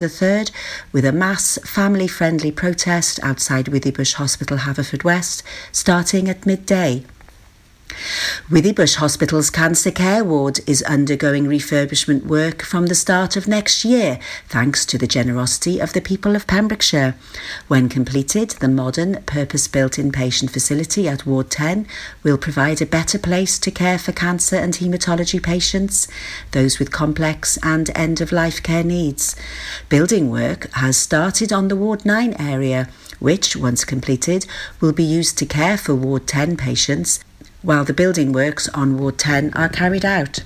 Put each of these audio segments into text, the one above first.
the 3rd with a mass family friendly protest outside Withybush Hospital, Haverfordwest, starting at midday. Withybush Hospital's cancer care ward is undergoing refurbishment work from the start of next year, thanks to the generosity of the people of Pembrokeshire. When completed, the modern, purpose built inpatient facility at Ward 10 will provide a better place to care for cancer and haematology patients, those with complex and end of life care needs. Building work has started on the Ward 9 area which, once completed, will be used to care for Ward 10 patients while the building works on Ward 10 are carried out.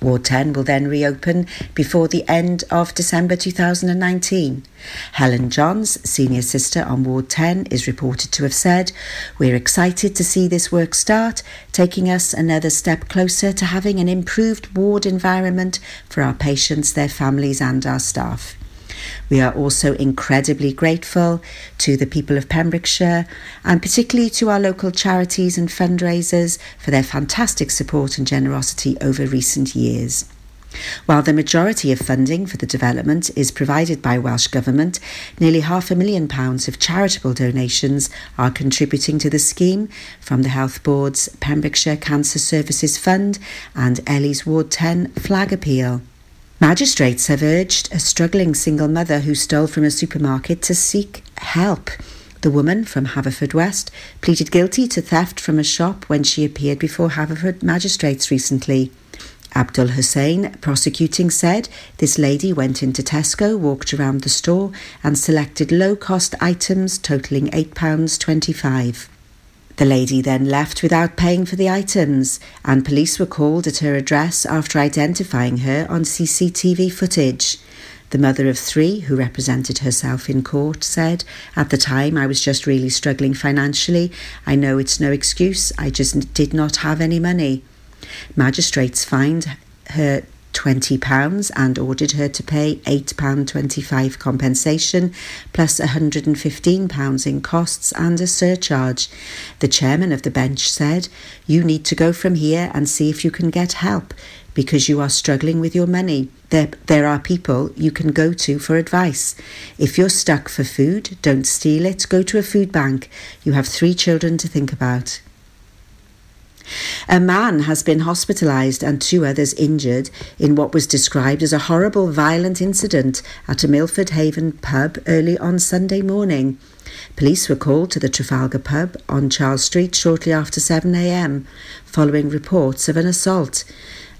Ward 10 will then reopen before the end of December 2019. Helen Johns, senior sister on Ward 10, is reported to have said, We're excited to see this work start, taking us another step closer to having an improved ward environment for our patients, their families, and our staff. We are also incredibly grateful to the people of Pembrokeshire and particularly to our local charities and fundraisers for their fantastic support and generosity over recent years. While the majority of funding for the development is provided by Welsh Government, nearly half a million pounds of charitable donations are contributing to the scheme from the Health Board's Pembrokeshire Cancer Services Fund and Ellie's Ward 10 flag appeal. Magistrates have urged a struggling single mother who stole from a supermarket to seek help. The woman from Haverfordwest pleaded guilty to theft from a shop when she appeared before Haverford magistrates recently. Abdul Hussein, prosecuting, said this lady went into Tesco, walked around the store, and selected low cost items totalling £8.25. The lady then left without paying for the items, and police were called at her address after identifying her on CCTV footage. The mother of three, who represented herself in court, said, At the time, I was just really struggling financially. I know it's no excuse, I just did not have any money. Magistrates fined her £20 and ordered her to pay £8.25 compensation plus £115 in costs and a surcharge. The chairman of the bench said, You need to go from here and see if you can get help because you are struggling with your money. There, there are people you can go to for advice. If you're stuck for food, don't steal it, go to a food bank. You have three children to think about. A man has been hospitalised and two others injured in what was described as a horrible violent incident at a Milford Haven pub early on Sunday morning. Police were called to the Trafalgar pub on Charles Street shortly after 7am, following reports of an assault.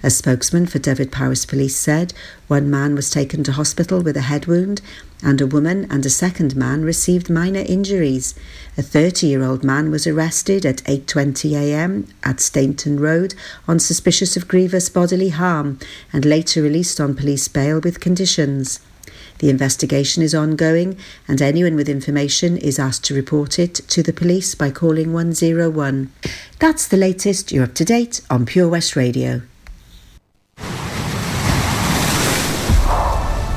A spokesman for Dyfed-Powys Police said one man was taken to hospital with a head wound and a woman and a second man received minor injuries. A 30-year-old man was arrested at 8:20 a.m. at Stainton Road on suspicious of grievous bodily harm and later released on police bail with conditions. The investigation is ongoing and anyone with information is asked to report it to the police by calling 101. That's the latest. You're up to date on Pure West Radio.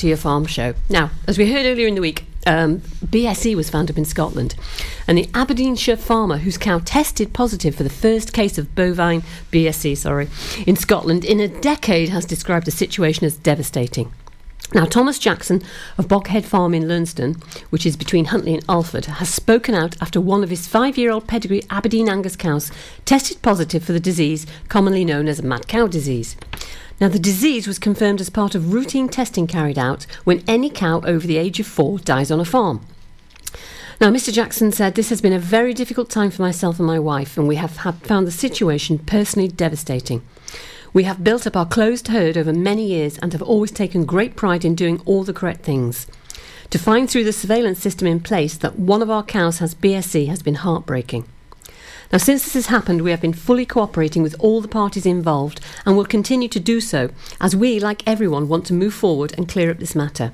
To your farm show. Now, as we heard earlier in the week, um, BSE was found up in Scotland, and the Aberdeenshire farmer whose cow tested positive for the first case of bovine BSE, sorry, in Scotland in a decade has described the situation as devastating. Now, Thomas Jackson of Boghead Farm in Lumsden, which is between Huntly and Alford, has spoken out after one of his five year old pedigree Aberdeen Angus cows tested positive for the disease commonly known as mad cow disease. Now, the disease was confirmed as part of routine testing carried out when any cow over the age of four dies on a farm. Now, Mr. Jackson said, This has been a very difficult time for myself and my wife, and we have found the situation personally devastating. We have built up our closed herd over many years and have always taken great pride in doing all the correct things. To find through the surveillance system in place that one of our cows has BSE has been heartbreaking. Now, since this has happened, we have been fully cooperating with all the parties involved and will continue to do so, as we, like everyone, want to move forward and clear up this matter.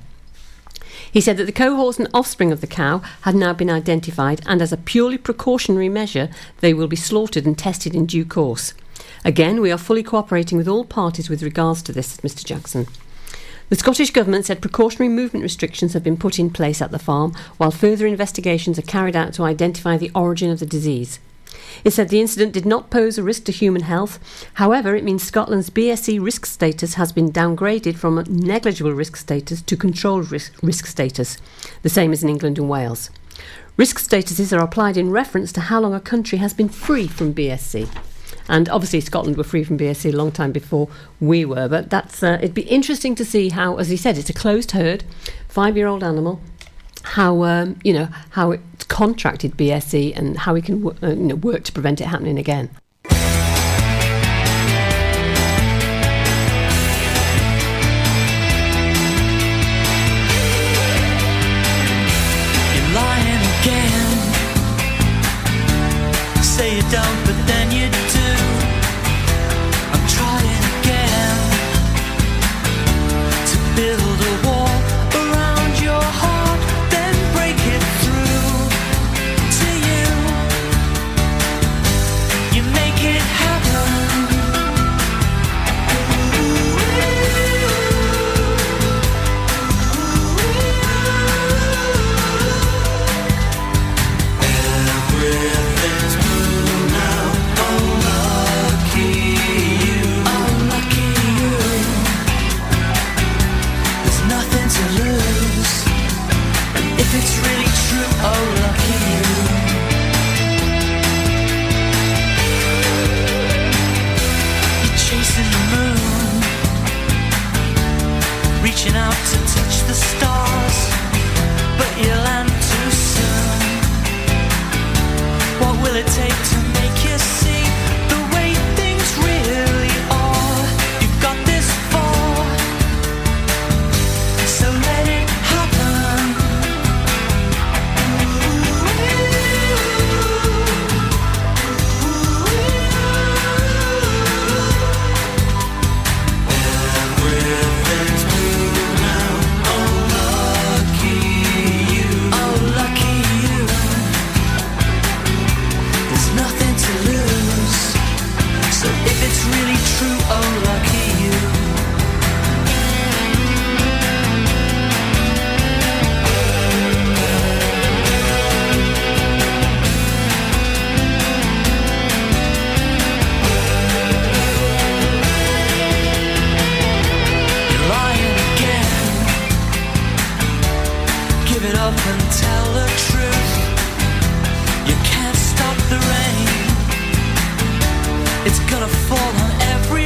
He said that the cohorts and offspring of the cow had now been identified, and as a purely precautionary measure, they will be slaughtered and tested in due course. Again, we are fully cooperating with all parties with regards to this, Mr Jackson. The Scottish Government said precautionary movement restrictions have been put in place at the farm, while further investigations are carried out to identify the origin of the disease. It said the incident did not pose a risk to human health. However, it means Scotland's BSE risk status has been downgraded from negligible risk status to controlled risk, risk status, the same as in England and Wales. Risk statuses are applied in reference to how long a country has been free from BSE. And obviously, Scotland were free from BSE a long time before we were. But that's uh, it'd be interesting to see how, as he said, it's a closed herd, five-year-old animal. How um, you know how it's contracted BSE and how we can w- uh, you know, work to prevent it happening again. It's gonna fall on every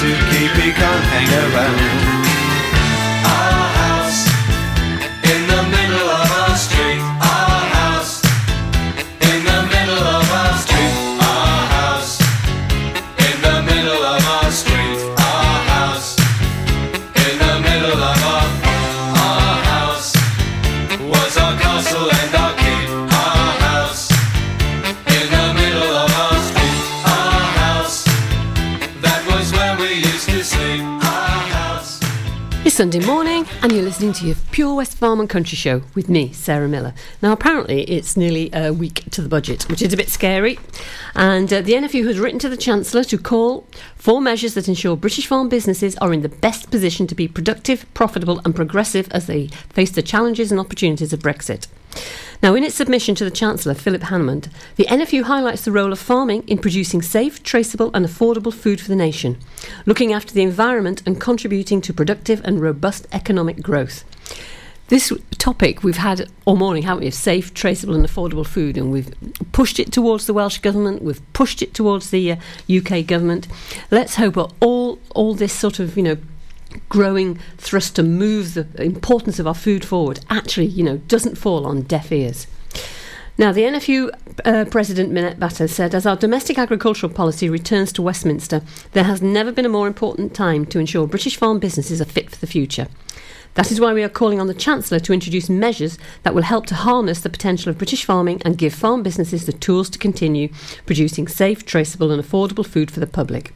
To Country Show with me, Sarah Miller. Now, apparently, it's nearly a week to the budget, which is a bit scary. And uh, the NFU has written to the Chancellor to call for measures that ensure British farm businesses are in the best position to be productive, profitable, and progressive as they face the challenges and opportunities of Brexit. Now, in its submission to the Chancellor, Philip Hammond, the NFU highlights the role of farming in producing safe, traceable, and affordable food for the nation, looking after the environment and contributing to productive and robust economic growth. This topic we've had all morning, haven't we? Of safe, traceable, and affordable food, and we've pushed it towards the Welsh government. We've pushed it towards the uh, UK government. Let's hope all all this sort of you know growing thrust to move the importance of our food forward actually you know doesn't fall on deaf ears. Now, the NFU uh, President Minette Batters said, as our domestic agricultural policy returns to Westminster, there has never been a more important time to ensure British farm businesses are fit for the future. That is why we are calling on the Chancellor to introduce measures that will help to harness the potential of British farming and give farm businesses the tools to continue producing safe, traceable, and affordable food for the public.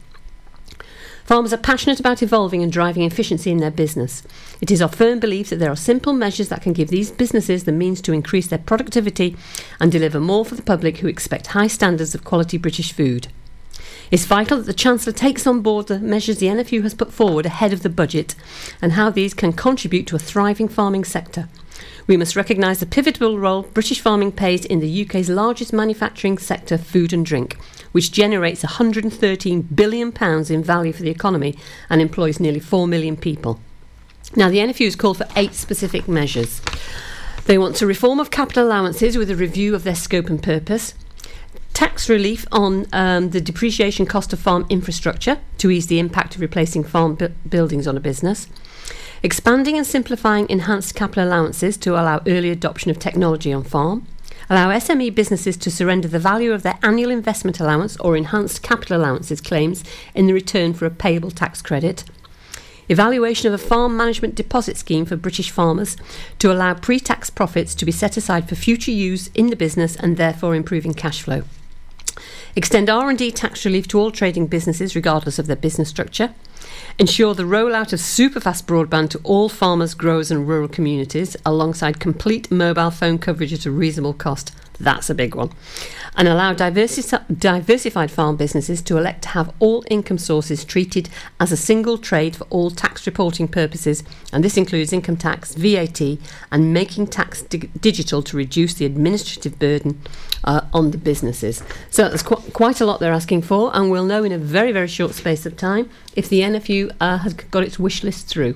Farmers are passionate about evolving and driving efficiency in their business. It is our firm belief that there are simple measures that can give these businesses the means to increase their productivity and deliver more for the public who expect high standards of quality British food. It's vital that the Chancellor takes on board the measures the NFU has put forward ahead of the budget and how these can contribute to a thriving farming sector. We must recognise the pivotal role British farming plays in the UK's largest manufacturing sector, food and drink, which generates £113 billion in value for the economy and employs nearly 4 million people. Now, the NFU has called for eight specific measures. They want a reform of capital allowances with a review of their scope and purpose, tax relief on um, the depreciation cost of farm infrastructure to ease the impact of replacing farm bu- buildings on a business, expanding and simplifying enhanced capital allowances to allow early adoption of technology on farm, allow SME businesses to surrender the value of their annual investment allowance or enhanced capital allowances claims in the return for a payable tax credit, evaluation of a farm management deposit scheme for British farmers to allow pre-tax profits to be set aside for future use in the business and therefore improving cash flow. Extend R&D tax relief to all trading businesses regardless of their business structure. Ensure the rollout of superfast broadband to all farmers, growers and rural communities alongside complete mobile phone coverage at a reasonable cost. That's a big one. And allow diversi- diversified farm businesses to elect to have all income sources treated as a single trade for all tax reporting purposes, and this includes income tax, VAT, and making tax di- digital to reduce the administrative burden uh, on the businesses. So there's qu- quite a lot they're asking for, and we'll know in a very, very short space of time if the NFU uh, has got its wish list through.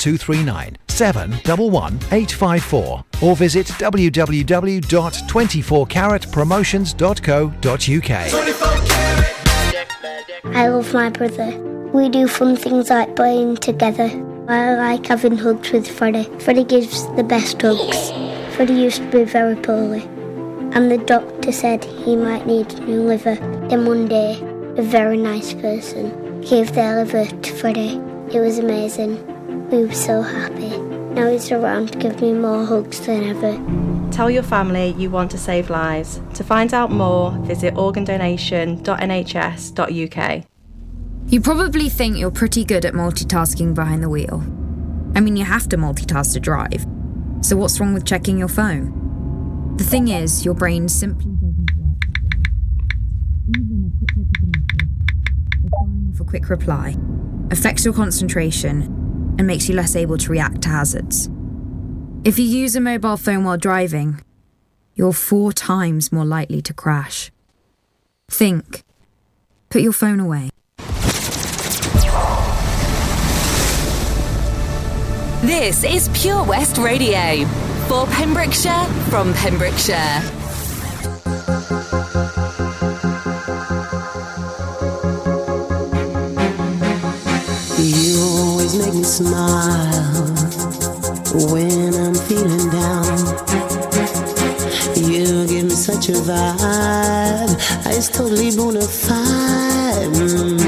01239 711 854 or visit www.24caratpromotions.co.uk. I love my brother. We do fun things like playing together. I like having hugs with Freddie. Freddie gives the best hugs. Freddie used to be very poorly, and the doctor said he might need a new liver. Then one day, a very nice person gave their liver to Freddie. It was amazing. We were so happy. Now he's around to give me more hugs than ever. Tell your family you want to save lives. To find out more, visit organdonation.nhs.uk. You probably think you're pretty good at multitasking behind the wheel. I mean, you have to multitask to drive. So, what's wrong with checking your phone? The thing is, your brain simply doesn't work. Even a quick look at a message, or firing off a quick reply, affects your concentration and makes you less able to react to hazards. If you use a mobile phone while driving, you're four times more likely to crash. Think. Put your phone away. This is Pure West Radio for Pembrokeshire from Pembrokeshire. Always make me smile when I'm feeling down. You give me such a vibe, it's totally bona fide. Mm.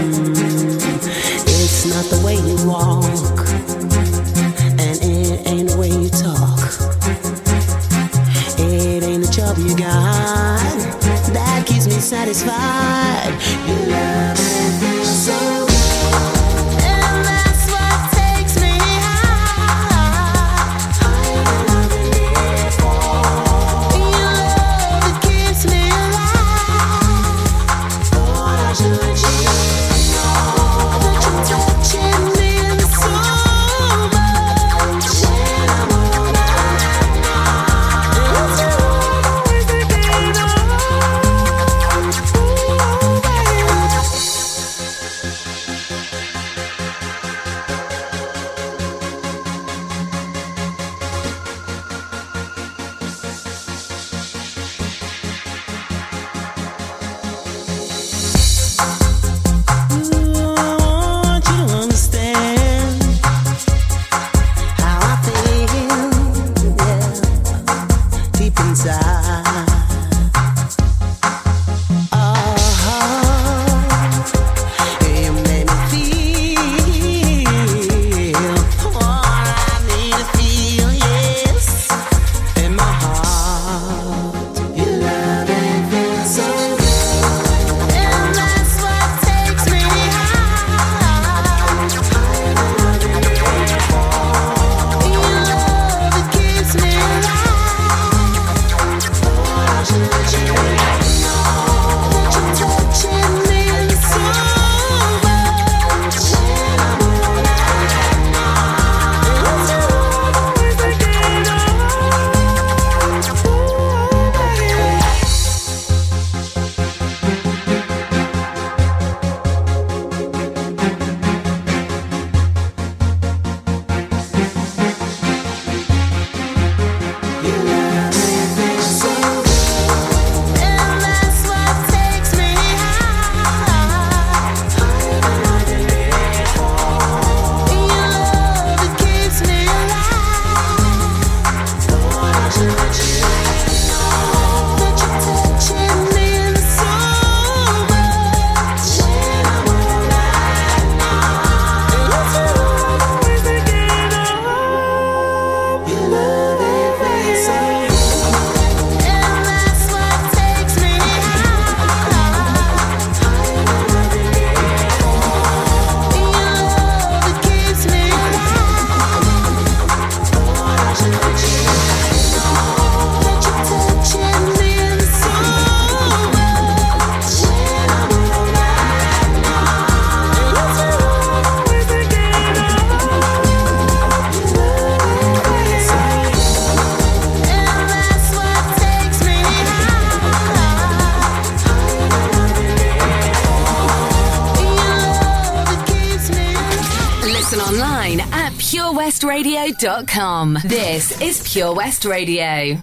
purewestradio.com. This is Pure West Radio.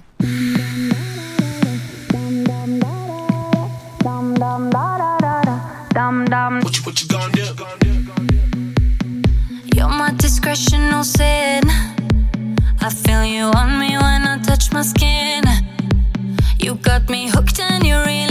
What you, what you gonna do? You're my discretional sin. I feel you on me when I touch my skin. You got me hooked and you're reeling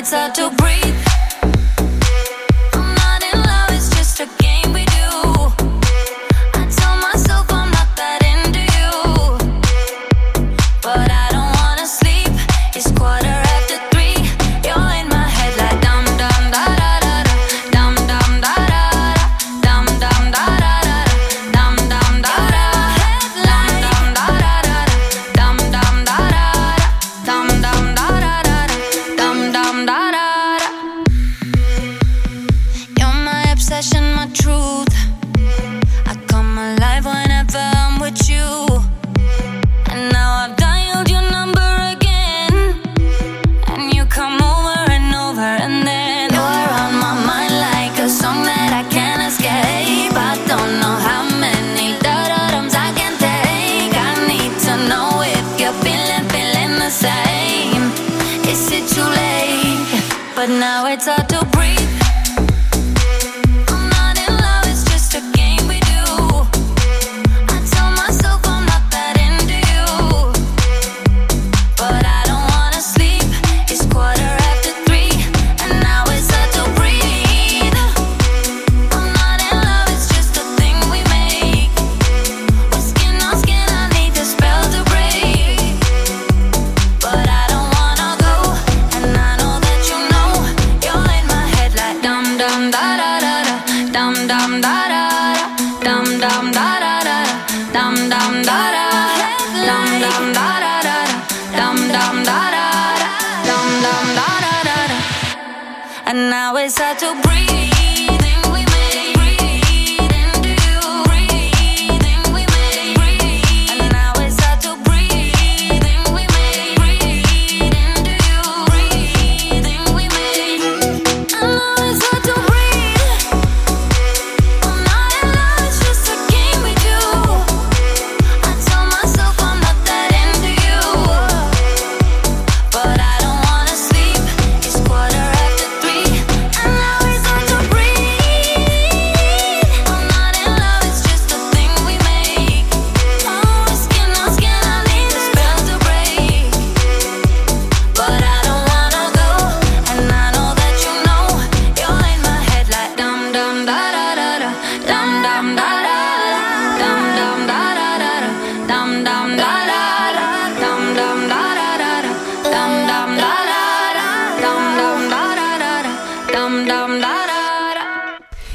It's hard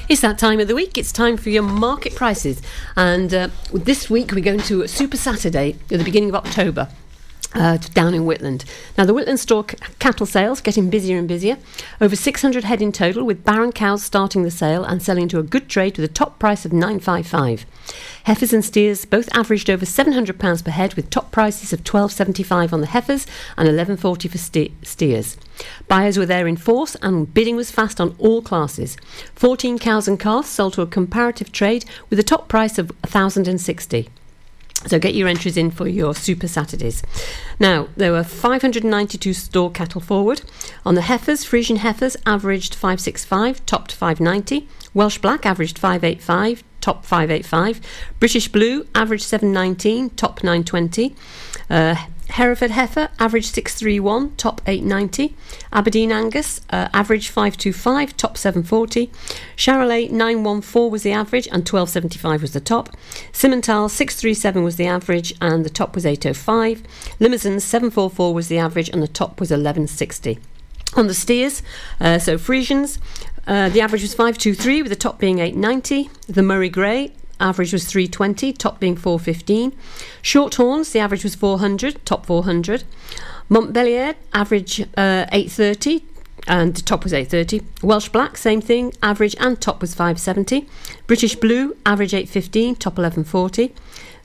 It's that time of the week. It's time for your market prices. And uh, this week we're going to Super Saturday at the beginning of October. Uh, down in Whitland. Now, the Whitland store c- cattle sales getting busier and busier. Over 600 head in total, with barren cows starting the sale and selling to a good trade with a top price of 955. Heifers and steers both averaged over 700 pounds per head, with top prices of 1275 on the heifers and 1140 for ste- steers. Buyers were there in force, and bidding was fast on all classes. 14 cows and calves sold to a comparative trade with a top price of 1060. So get your entries in for your Super Saturdays. Now, there were 592 store cattle forward. On the heifers, Friesian heifers averaged 565, topped 590. Welsh Black averaged 585, top 585. British Blue averaged 719, top 920. Uh, Hereford Heifer average 631, top 890. Aberdeen Angus uh, average 525, top 740. Charolais 914 was the average and 1275 was the top. Simmental 637 was the average and the top was 805. Limousin 744 was the average and the top was 1160. On the steers, uh, so Friesians, uh, the average was 523 with the top being 890. The Murray Grey average was 320, top being 415. Shorthorns, the average was 400, top 400. Montbeliarde, average uh, 830, and the top was 830. Welsh Black, same thing, average and top was 570. British Blue, average 815, top 1140.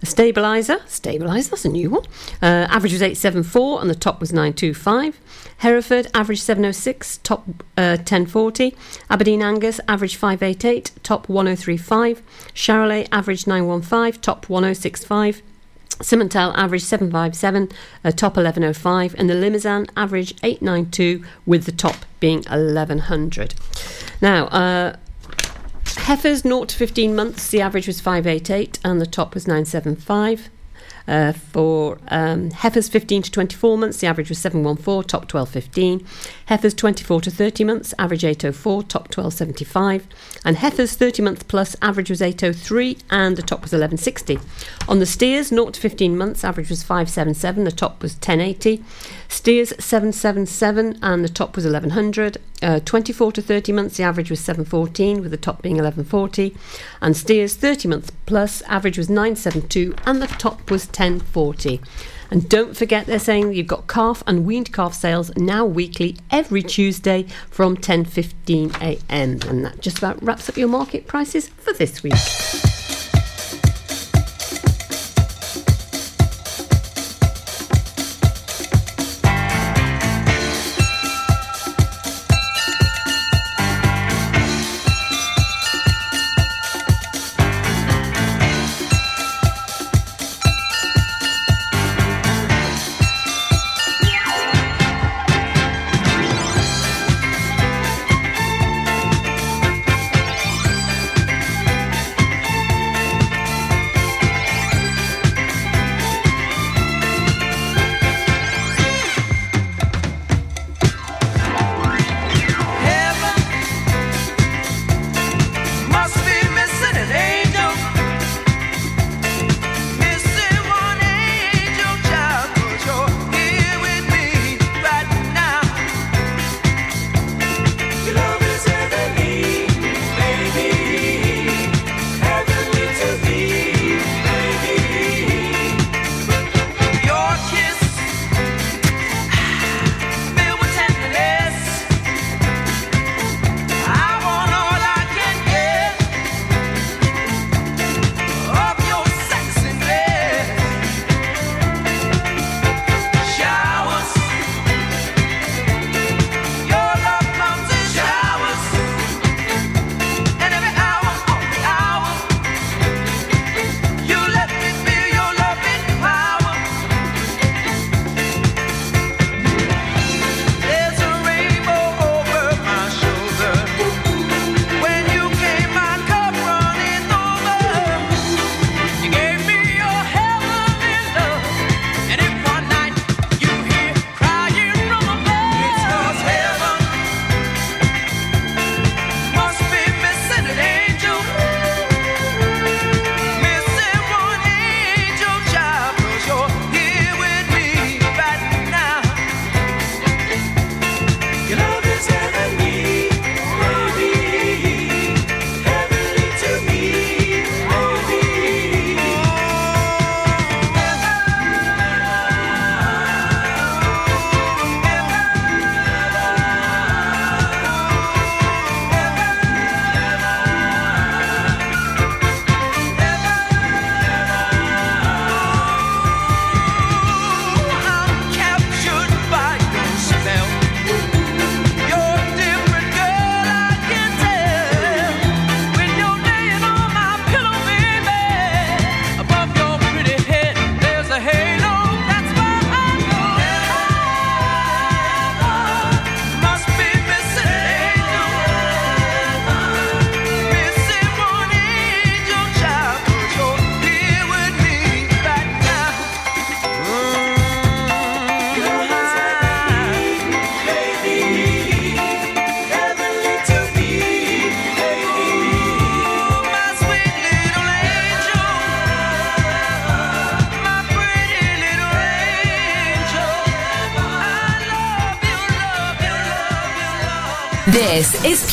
A stabilizer, stabilizer, that's a new one. Uh, average was 874 and the top was 925. Hereford, average 706, top uh, 1040. Aberdeen Angus, average 588, top 1035. Charolais, average 915, top 1065. Simmental average 757, uh, top 1105, and the Limousin average 892, with the top being 1100. Now, uh, Heifers 0 to 15 months, the average was 588 and the top was 975. Uh, for um, heifers 15 to 24 months, the average was 714, top 1215. Heifers 24 to 30 months, average 804, top 1275. And heifers 30 months plus, average was 803 and the top was 1160. On the steers, 0 to 15 months, average was 577, the top was 1080. Steers 777 and the top was 1100. Uh, 24 to 30 months, the average was 714 with the top being 1140. And steers 30 months plus, average was 972 and the top was 1040. And don't forget, they're saying you've got calf and weaned calf sales now weekly every Tuesday from 10:15 a.m. And that just about wraps up your market prices for this week.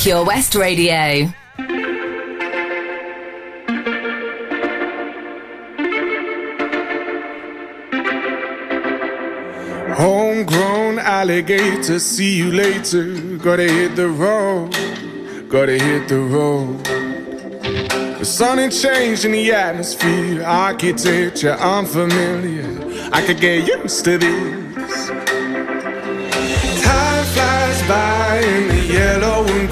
Pure West Radio. Homegrown alligator, see you later. Gotta hit the road, gotta hit the road. The sun ain't changing the atmosphere, architecture unfamiliar. I could get used to this.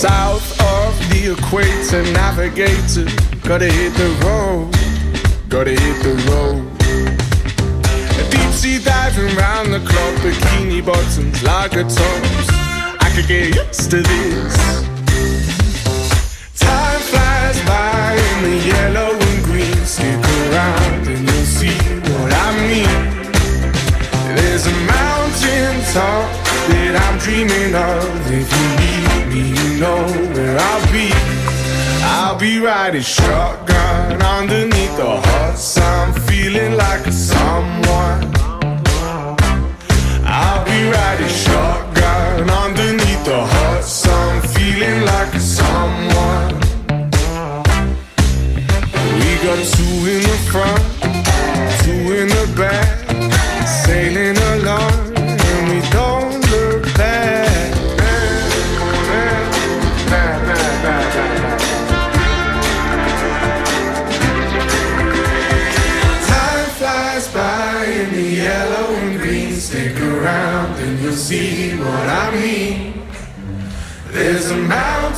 South of the equator, navigator. Gotta hit the road, gotta hit the road. Deep sea diving round the clock, bikini bottoms, lager tops. I could get used to this. Time flies by in the yellow and green. Stick around and you'll see what I mean. There's a mountain top that I'm dreaming of. If you know where I'll be. I'll be riding shotgun underneath the hot sun, feeling like a someone. I'll be riding shotgun underneath the hot sun, feeling like a someone. We got two in the front, two in the back, sailing along,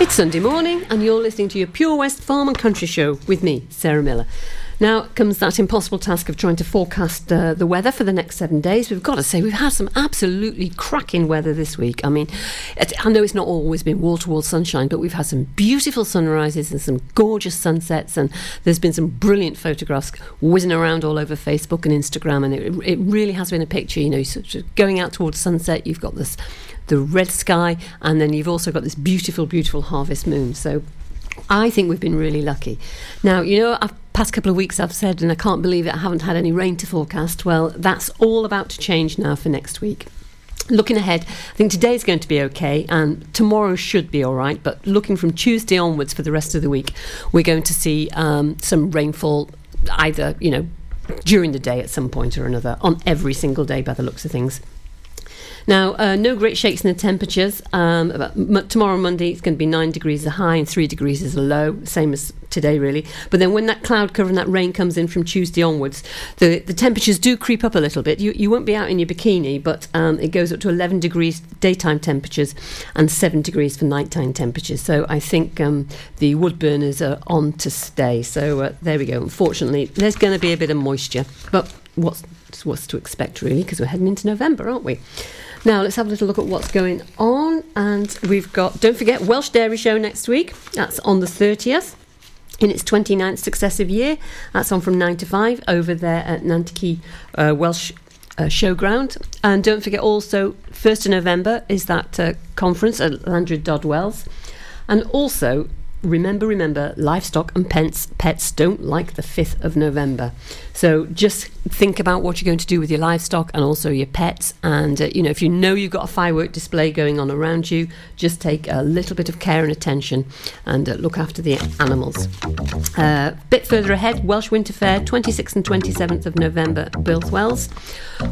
It's Sunday morning, and you're listening to your Pure West Farm and Country Show with me, Sarah Miller. Now comes that impossible task of trying to forecast uh, the weather for the next seven days. We've got to say, we've had some absolutely cracking weather this week. I mean, I know it's not always been wall to wall sunshine, but we've had some beautiful sunrises and some gorgeous sunsets, and there's been some brilliant photographs whizzing around all over Facebook and Instagram, and it, it really has been a picture. You know, sort of going out towards sunset, you've got this the red sky, and then you've also got this beautiful, beautiful harvest moon. So I think we've been really lucky. Now, you know, I've past couple of weeks I've said, and I can't believe it, I haven't had any rain to forecast. Well, that's all about to change now for next week. Looking ahead, I think today's going to be okay, and tomorrow should be all right. But looking from Tuesday onwards for the rest of the week, we're going to see um, some rainfall, either you know during the day at some point or another, on every single day by the looks of things. Now, uh, no great shakes in the temperatures. Um, m- tomorrow, Monday, it's going to be 9 degrees a high and 3 degrees is a low, same as today, really. But then when that cloud cover and that rain comes in from Tuesday onwards, the, the temperatures do creep up a little bit. You, you won't be out in your bikini, but um, it goes up to 11 degrees daytime temperatures and 7 degrees for nighttime temperatures. So I think um, the wood burners are on to stay. So uh, there we go. Unfortunately, there's going to be a bit of moisture, but what's, what's to expect, really, because we're heading into November, aren't we? Now let's have a little look at what's going on, and we've got. Don't forget Welsh Dairy Show next week. That's on the thirtieth. In its 29th successive year, that's on from 9 to 5 over there at Nantyci uh, Welsh uh, Showground. And don't forget also, 1st of November is that uh, conference at Llandrindod Wells. And also, remember, remember, livestock and pets, pets don't like the 5th of November. So just think about what you're going to do with your livestock and also your pets. And, uh, you know, if you know you've got a firework display going on around you, just take a little bit of care and attention and uh, look after the animals. A uh, bit further ahead, Welsh Winter Fair, 26th and 27th of November, Builth Wells.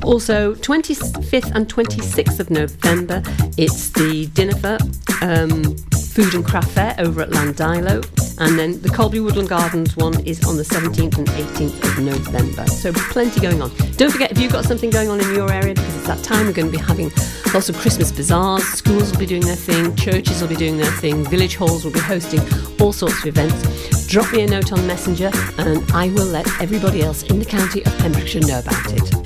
Also, 25th and 26th of November, it's the Dinefwr um, Food and Craft Fair over at Llandeilo. And then the Colby Woodland Gardens one is on the 17th and 18th of November. So plenty going on. Don't forget, if you've got something going on in your area, because it's that time, we're going to be having lots of Christmas bazaars, schools will be doing their thing, churches will be doing their thing, village halls will be hosting all sorts of events. Drop me a note on Messenger and I will let everybody else in the county of Pembrokeshire know about it.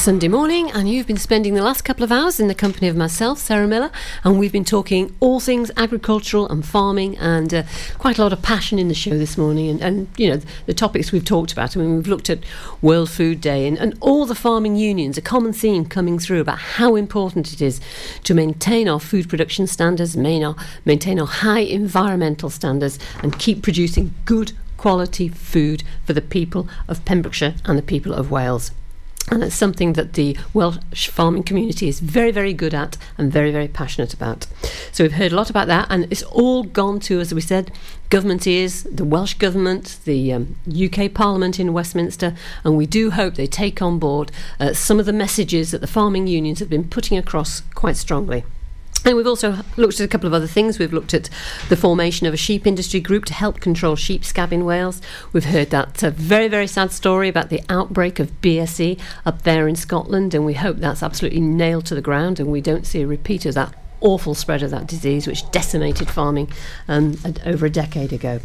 Sunday morning, and you've been spending the last couple of hours in the company of myself, Sarah Miller, and we've been talking all things agricultural and farming, and uh, quite a lot of passion in the show this morning. And, and you know, the topics we've talked about. I mean, we've looked at World Food Day and, and all the farming unions, a common theme coming through about how important it is to maintain our food production standards, main our, maintain our high environmental standards, and keep producing good quality food for the people of Pembrokeshire and the people of Wales. And it's something that the Welsh farming community is very, very good at and very, very passionate about. So we've heard a lot about that, and it's all gone to, as we said, government ears, the Welsh government, the um, UK Parliament in Westminster, and we do hope they take on board uh, some of the messages that the farming unions have been putting across quite strongly. And we've also looked at a couple of other things. We've looked at the formation of a sheep industry group to help control sheep scab in Wales. We've heard that uh, very, very sad story about the outbreak of BSE up there in Scotland, and we hope that's absolutely nailed to the ground and we don't see a repeat of that awful spread of that disease which decimated farming um, over a decade ago.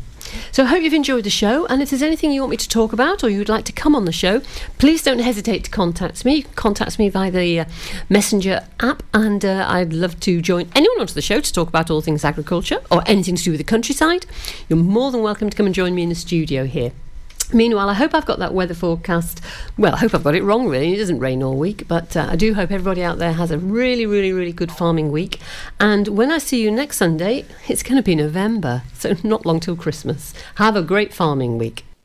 So I hope you've enjoyed the show, and if there's anything you want me to talk about or you'd like to come on the show, please don't hesitate to contact me. You can contact me via the uh, Messenger app, and uh, I'd love to join anyone onto the show to talk about all things agriculture or anything to do with the countryside. You're more than welcome to come and join me in the studio here. Meanwhile, I hope I've got that weather forecast. Well, I hope I've got it wrong, really. It doesn't rain all week, but uh, I do hope everybody out there has a really, really, really good farming week. And when I see you next Sunday, it's going to be November, so not long till Christmas. Have a great farming week.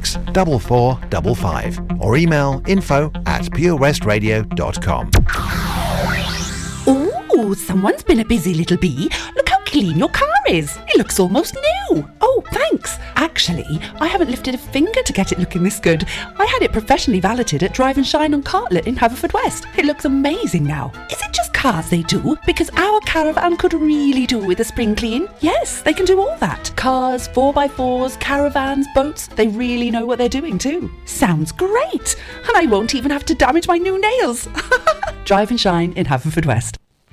4455 or email info at purewestradio.com. Ooh, someone's been a busy little bee. Look how clean your car is. It looks almost new. Oh, thanks. Actually, I haven't lifted a finger to get it looking this good. I had it professionally valeted at Drive and Shine on Cartlett in Haverfordwest. It looks amazing now. Is it cars they do? Because our caravan could really do with a spring clean. Yes, they can do all that. Cars, 4x4s, caravans, boats. They really know what they're doing too. Sounds great. And I won't even have to damage my new nails. Drive and Shine in Haverfordwest.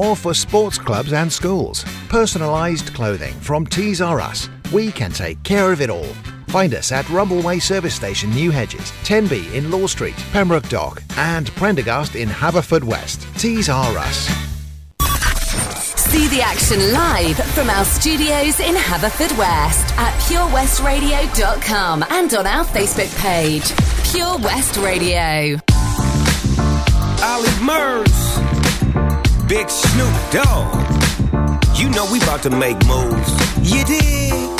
or for sports clubs and schools. Personalised clothing from Tees R Us. We can take care of it all. Find us at Rumbleway Service Station, New Hedges, 10B in Law Street, Pembroke Dock, and Prendergast in Haverfordwest. Tees R Us. See the action live from our studios in Haverfordwest at purewestradio.com and on our Facebook page, Pure West Radio. Ollie Murs, Big Snoop Dogg. You know we about to make moves. You dig?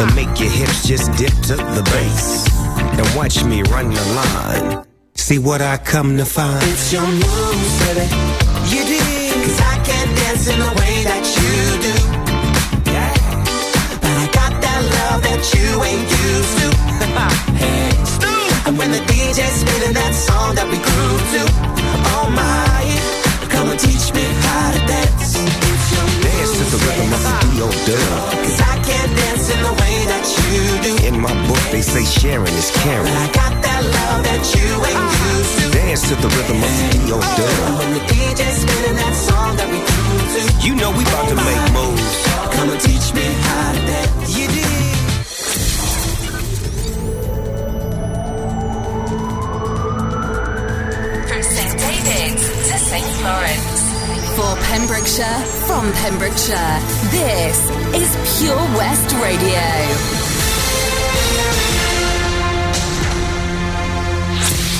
And make your hips just dip to the bass. And watch me run the line. See what I come to find. It's your moves, baby. You did. Cause I can't dance in the way that you do. Yeah. But I got that love that you ain't used to. hey. And when the DJ's spinning that song that we grew to, oh my, come and teach me how to dance. It's your Dance to the rhythm of the D.O. Dub. Cause I can't dance in the way that you do. In my book, they say sharing is caring. I got that love that you ain't used to. Dance to the rhythm of the D.O. Dub. Oh, when the DJ's spinning that song that we grew to, You know we about to make moves. come and teach me how to dance. You did. From St. David's to St. Florence. For Pembrokeshire, from Pembrokeshire, this is Pure West Radio.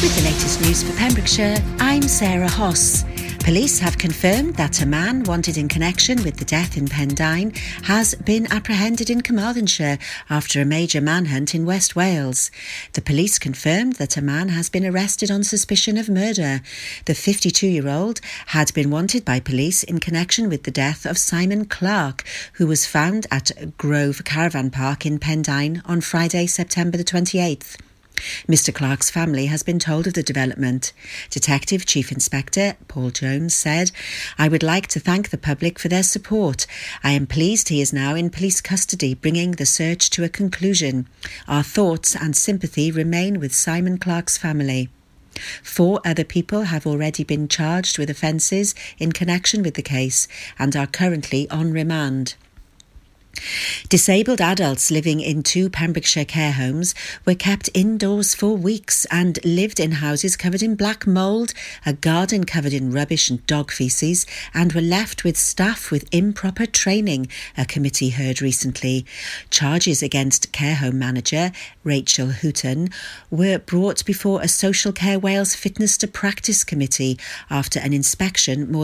With the latest news for Pembrokeshire, I'm Sarah Hoss. Police have confirmed that a man wanted in connection with the death in Pendine has been apprehended in Carmarthenshire after a major manhunt in West Wales. The police confirmed that a man has been arrested on suspicion of murder. The 52 year old had been wanted by police in connection with the death of Simon Clark, who was found at Grove Caravan Park in Pendine on Friday, September the 28th. Mr. Clark's family has been told of the development. Detective Chief Inspector Paul Jones said, I would like to thank the public for their support. I am pleased he is now in police custody, bringing the search to a conclusion. Our thoughts and sympathy remain with Simon Clark's family. Four other people have already been charged with offences in connection with the case and are currently on remand. Disabled adults living in two Pembrokeshire care homes were kept indoors for weeks and lived in houses covered in black mould, a garden covered in rubbish and dog faeces, and were left with staff with improper training, a committee heard recently. Charges against care home manager Rachel Houghton were brought before a Social Care Wales Fitness to Practice committee after an inspection more